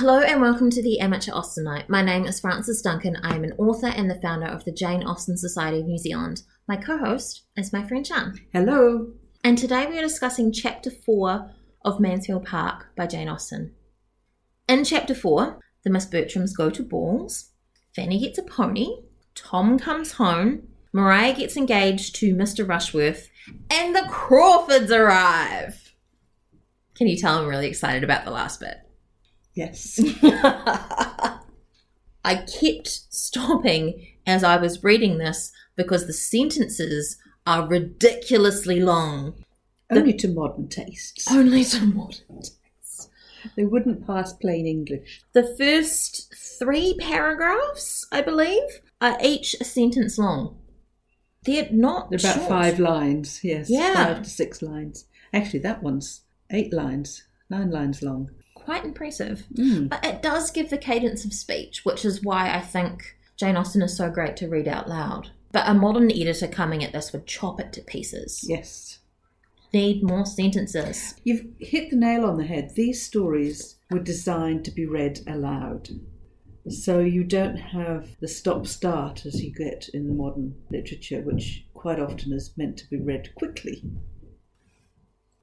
Hello and welcome to the Amateur Austenite. My name is Frances Duncan. I am an author and the founder of the Jane Austen Society of New Zealand. My co host is my friend Sean. Hello. And today we are discussing Chapter 4 of Mansfield Park by Jane Austen. In Chapter 4, the Miss Bertrams go to balls, Fanny gets a pony, Tom comes home, Maria gets engaged to Mr. Rushworth, and the Crawfords arrive. Can you tell I'm really excited about the last bit? Yes. I kept stopping as I was reading this because the sentences are ridiculously long. Only to modern tastes. Only to modern. Tastes. They wouldn't pass plain English. The first three paragraphs, I believe, are each a sentence long. They're not They're about short. five lines, yes. Yeah. Five to six lines. Actually, that one's eight lines, nine lines long. Quite impressive. Mm. But it does give the cadence of speech, which is why I think Jane Austen is so great to read out loud. But a modern editor coming at this would chop it to pieces. Yes. Need more sentences. You've hit the nail on the head. These stories were designed to be read aloud. So you don't have the stop start as you get in the modern literature, which quite often is meant to be read quickly.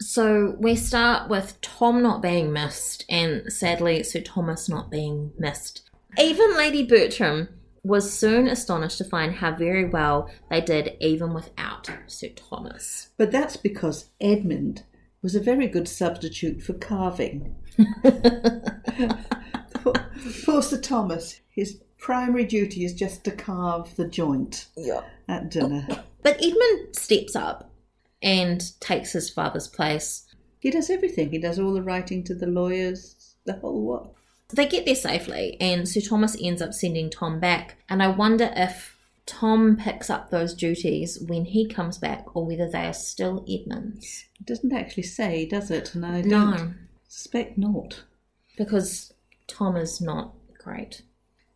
So we start with Tom not being missed, and sadly, Sir Thomas not being missed. Even Lady Bertram was soon astonished to find how very well they did even without Sir Thomas. But that's because Edmund was a very good substitute for carving. for, poor Sir Thomas, his primary duty is just to carve the joint Yeah. at dinner. But Edmund steps up and takes his father's place. He does everything. He does all the writing to the lawyers, the whole what. They get there safely, and Sir Thomas ends up sending Tom back. And I wonder if Tom picks up those duties when he comes back, or whether they are still Edmund's. It doesn't actually say, does it? And I No. don't suspect not. because Tom is not great.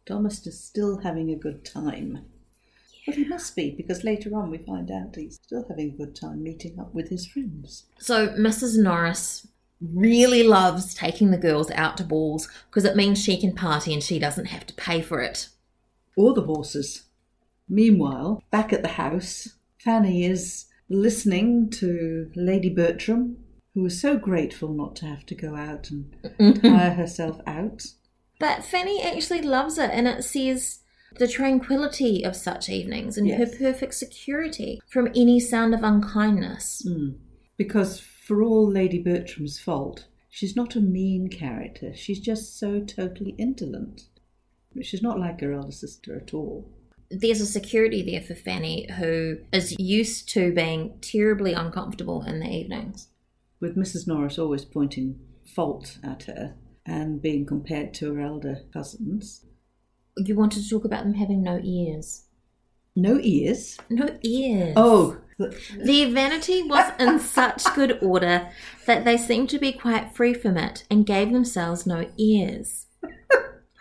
Thomas is still having a good time. Well, he must be, because later on we find out he's still having a good time meeting up with his friends. So Mrs. Norris really loves taking the girls out to balls because it means she can party and she doesn't have to pay for it. or the horses. Meanwhile, back at the house, Fanny is listening to Lady Bertram, who is so grateful not to have to go out and tire herself out. But Fanny actually loves it and it says the tranquility of such evenings and Yes. her perfect security from any sound of unkindness. Hmm. Because for all Lady Bertram's fault, she's not a mean character. She's just so totally indolent. She's not like her elder sister at all. There's a security there for Fanny who is used to being terribly uncomfortable in the evenings. With Mrs. Norris always pointing fault at her and being compared to her elder cousins. You wanted to talk about them having no ears. No ears. No ears. Oh, Their vanity was in such good order that they seemed to be quite free from it and gave themselves no ears.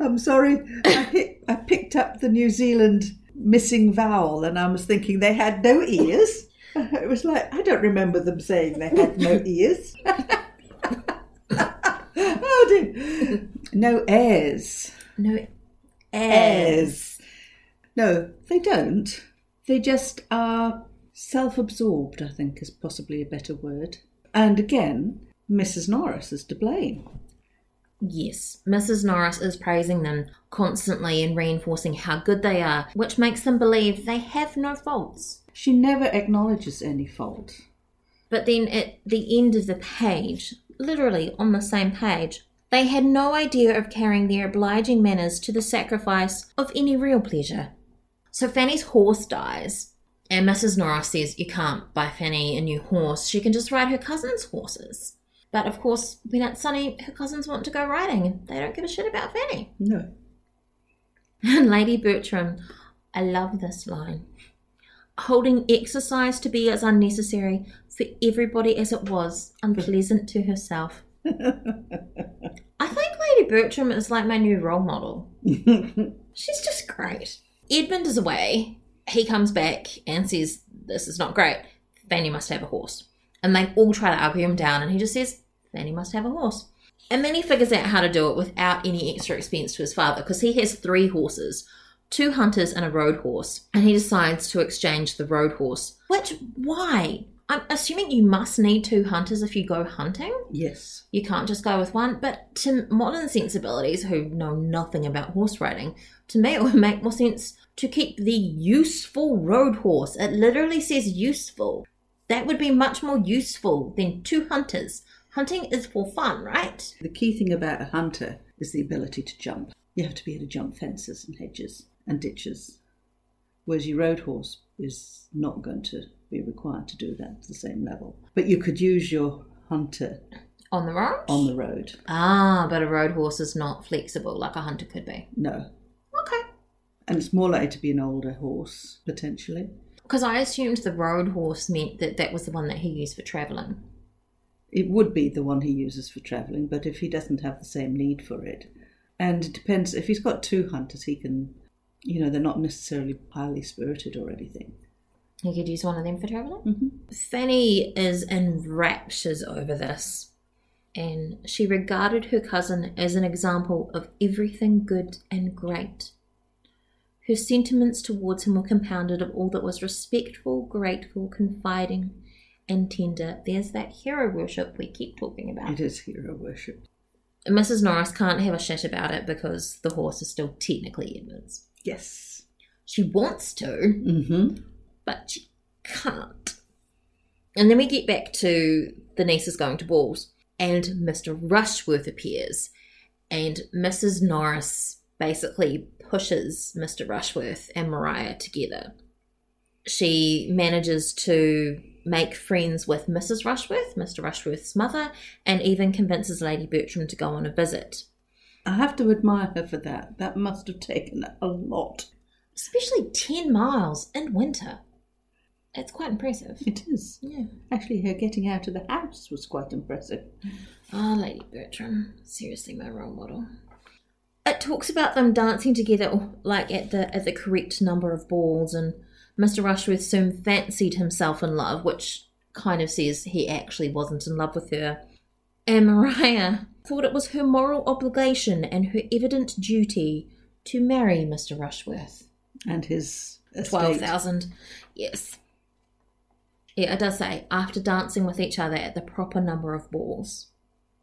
I'm sorry. I, I picked up the New Zealand missing vowel and I was thinking they had no ears. It was like, I don't remember them saying they had no ears. oh dear. No airs. No. Airs. No, they don't. They just are self absorbed, I think is possibly a better word. And again, Mrs. Norris is to blame. Yes, Mrs. Norris is praising them constantly and reinforcing how good they are, which makes them believe they have no faults. She never acknowledges any fault. But then at the end of the page, literally on the same page, they had no idea of carrying their obliging manners to the sacrifice of any real pleasure. So Fanny's horse dies, and Mrs. Norris says you can't buy Fanny a new horse, she can just ride her cousin's horses. But of course, when it's sunny, her cousins want to go riding, and they don't give a shit about Fanny. No. And Lady Bertram, I love this line. Holding exercise to be as unnecessary for everybody as it was unpleasant to herself. I think Lady Bertram is like my new role model. She's just great. Edmund is away. He comes back and says, This is not great. Fanny must have a horse. And they all try to argue him down, and he just says, Fanny must have a horse. And then he figures out how to do it without any extra expense to his father because he has three horses two hunters and a road horse. And he decides to exchange the road horse. Which, why? I'm assuming you must need two hunters if you go hunting. Yes. You can't just go with one. But to modern sensibilities who know nothing about horse riding, to me it would make more sense to keep the useful road horse. It literally says useful. That would be much more useful than two hunters. Hunting is for fun, right? The key thing about a hunter is the ability to jump. You have to be able to jump fences and hedges and ditches. Whereas your road horse is not going to be required to do that to the same level. But you could use your hunter On the road? on the road. Ah, but a road horse is not flexible like a hunter could be. No. Okay. And it's more likely to be an older horse, potentially. Because I assumed the road horse meant that that was the one that he used for travelling. It would be the one he uses for travelling, but if he doesn't have the same need for it, and it depends, if he's got two hunters, he can, you know, they're not necessarily highly spirited or anything. You could use one of them for travelling. Mm-hmm. Fanny is in raptures over this, and she regarded her cousin as an example of everything good and great. Her sentiments towards him were compounded of all that was respectful, grateful, confiding, and tender. There's that hero worship we keep talking about. It is hero worship. Mrs. Norris can't have a shit about it because the horse is still technically Edmund's. Yes. She wants to, Mm-hmm. but she can't. And then we get back to the nieces going to balls, and Mr. Rushworth appears, and Mrs. Norris basically pushes Mr. Rushworth and Maria together. She manages to make friends with Mrs. Rushworth, Mr. Rushworth's mother, and even convinces Lady Bertram to go on a visit. I have to admire her for that. That must have taken a lot. Especially 10 miles in winter. It's quite impressive. It is. Yeah. Actually, her getting out of the house was quite impressive. Ah, Lady Bertram, seriously my role model. It talks about them dancing together, like at the at the correct number of balls, and Mr. Rushworth soon fancied himself in love, which kind of says he actually wasn't in love with her. And Maria thought it was her moral obligation and her evident duty to marry Mr. Rushworth. And his estate. Twelve thousand, yes. Yeah, it does say after dancing with each other at the proper number of balls.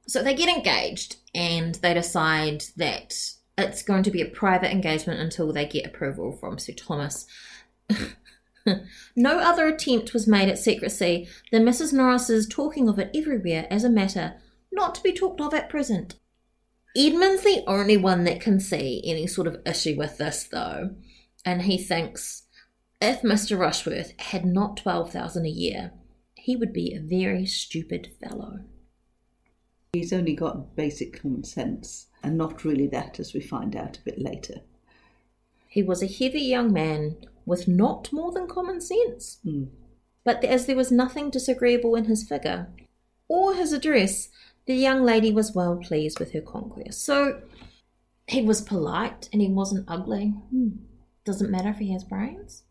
So they get engaged and they decide that it's going to be a private engagement until they get approval from Sir Thomas. no other attempt was made at secrecy than Mrs. Norris's talking of it everywhere as a matter not to be talked of at present. Edmund's the only one that can see any sort of issue with this, though, and he thinks if Mr. Rushworth had not twelve thousand a year, he would be a very stupid fellow. He's only got basic common sense, and not really that, as we find out a bit later. He was a heavy young man with not more than common sense. Hmm. But as there was nothing disagreeable in his figure or his address, the young lady was well pleased with her conquest. So he was polite and he wasn't ugly. Hmm. Doesn't matter if he has brains.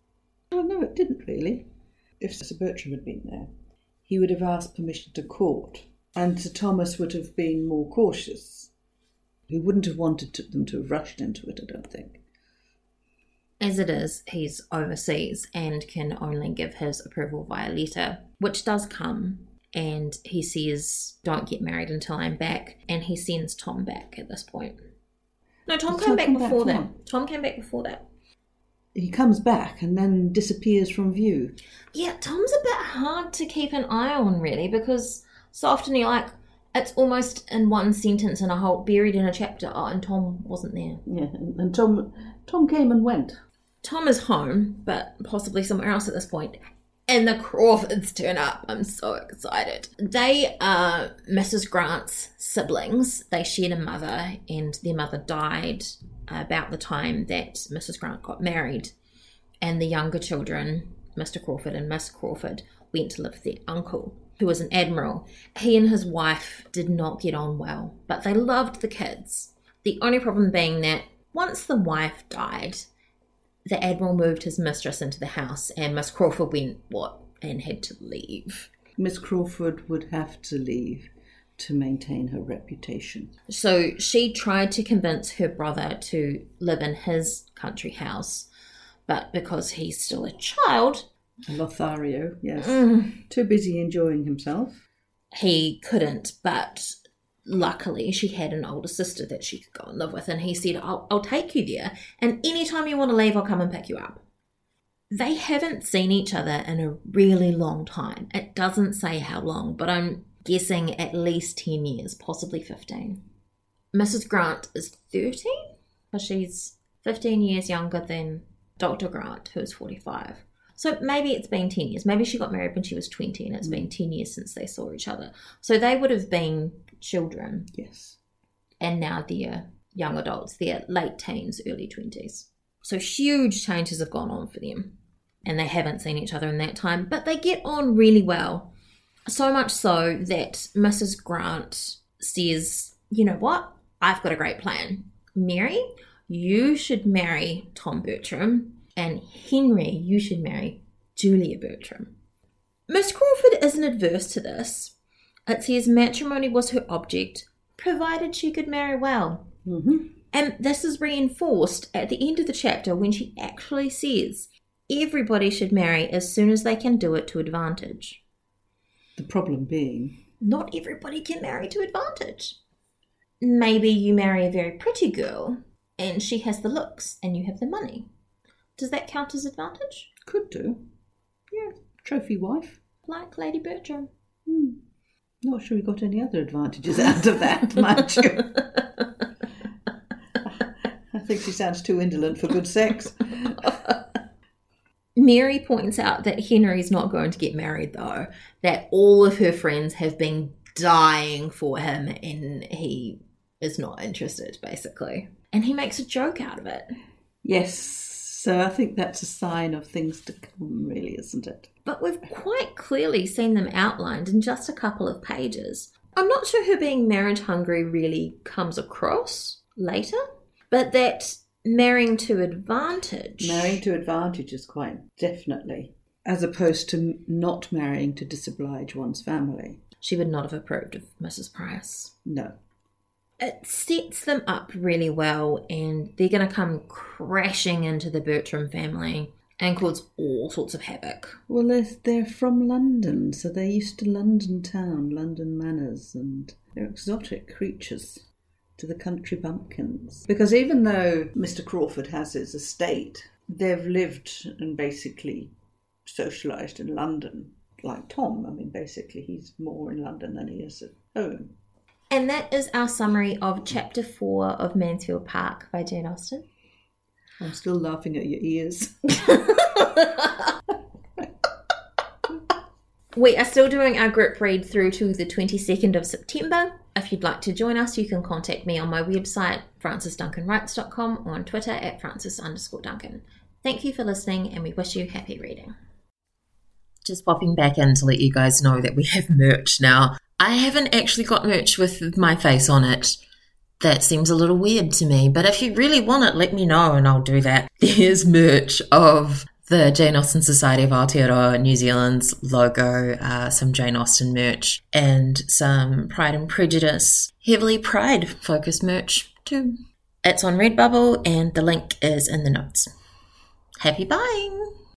Oh, no, it didn't really. If Sir Bertram had been there, he would have asked permission to court, and Sir Thomas would have been more cautious. He wouldn't have wanted to, them to have rushed into it, I don't think. As it is, he's overseas and can only give his approval via letter, which does come. And he says, Don't get married until I'm back. And he sends Tom back at this point. No, Tom came back before that. what? Tom came back before that. He comes back and then disappears from view. Yeah, Tom's a bit hard to keep an eye on, really, because so often you're like, it's almost in one sentence and a whole buried in a chapter. Oh, and Tom wasn't there. Yeah, and, and Tom, Tom came and went. Tom is home, but possibly somewhere else at this point. And the Crawfords turn up. I'm so excited. They are Mrs. Grant's siblings. They shared a mother, and their mother died about the time that Mrs. Grant got married. And the younger children, Mr. Crawford and Miss Crawford, went to live with their uncle, who was an admiral. He and his wife did not get on well, but they loved the kids. The only problem being that once the wife died, the admiral moved his mistress into the house, and Miss Crawford went what and had to leave. Miss Crawford would have to leave to maintain her reputation. So she tried to convince her brother to live in his country house, but because he's still a child, Lothario, yes. mm, Too busy enjoying himself. he couldn't. But luckily, she had an older sister that she could go and live with, and he said, I'll, I'll take you there, and anytime you want to leave, I'll come and pick you up. They haven't seen each other in a really long time. It doesn't say how long, but I'm guessing at least 10 years, possibly 15. Mrs. Grant is 13, because she's 15 years younger than Dr. Grant, who is 45. So maybe it's been 10 years. Maybe she got married when she was 20 and it's been 10 years since they saw each other. So they would have been children Yes. and now they're uh, young adults. They're late teens, early 20s. So huge changes have gone on for them. And they haven't seen each other in that time, but they get on really well. So much so that Mrs. Grant says, You know what? I've got a great plan. Mary, you should marry Tom Bertram, and Henry, you should marry Julia Bertram. Miss Crawford isn't adverse to this. It says matrimony was her object, provided she could marry well. hmm And this is reinforced at the end of the chapter when she actually says everybody should marry as soon as they can do it to advantage. The problem being, Not everybody can marry to advantage. Maybe you marry a very pretty girl and she has the looks and you have the money. Does that count as advantage? could do. Yeah, trophy wife. Like Lady Bertram. Hmm. Not sure we got any other advantages out of that, you. I think she sounds too indolent for good sex. Mary points out that Henry's not going to get married though, that all of her friends have been dying for him and he is not interested, basically. And he makes a joke out of it. Yes, so I think that's a sign of things to come, really, isn't it? But we've quite clearly seen them outlined in just a couple of pages. I'm not sure her being marriage hungry really comes across later, but that marrying to advantage. Marrying to advantage is quite definitely, as opposed to not marrying to disoblige one's family. She would not have approved of Mrs. Price. No. It sets them up really well and they're going to come crashing into the Bertram family and cause all sorts of havoc. Well, they're, they're from London, so they're used to London town, London manners, and they're exotic creatures to the country bumpkins. Because even though Mr. Crawford has his estate, they've lived and basically socialised in London, like Tom. I mean, basically, he's more in London than he is at home. And that is our summary of chapter 4 of Mansfield Park by Jane Austen. I'm still laughing at your ears. We are still doing our group read through to the 22nd of September. If you'd like to join us, you can contact me on my website, francesduncanwrites.com, or on Twitter at frances underscore duncan. Thank you for listening, and we wish you happy reading. Just popping back in to let you guys know that we have merch now. I haven't actually got merch with my face on it. That seems a little weird to me, but if you really want it, let me know and I'll do that. There's merch of the Jane Austen Society of Aotearoa New Zealand's logo, uh, some Jane Austen merch, and some Pride and Prejudice, heavily Pride focused merch too. It's on Redbubble and the link is in the notes. Happy buying!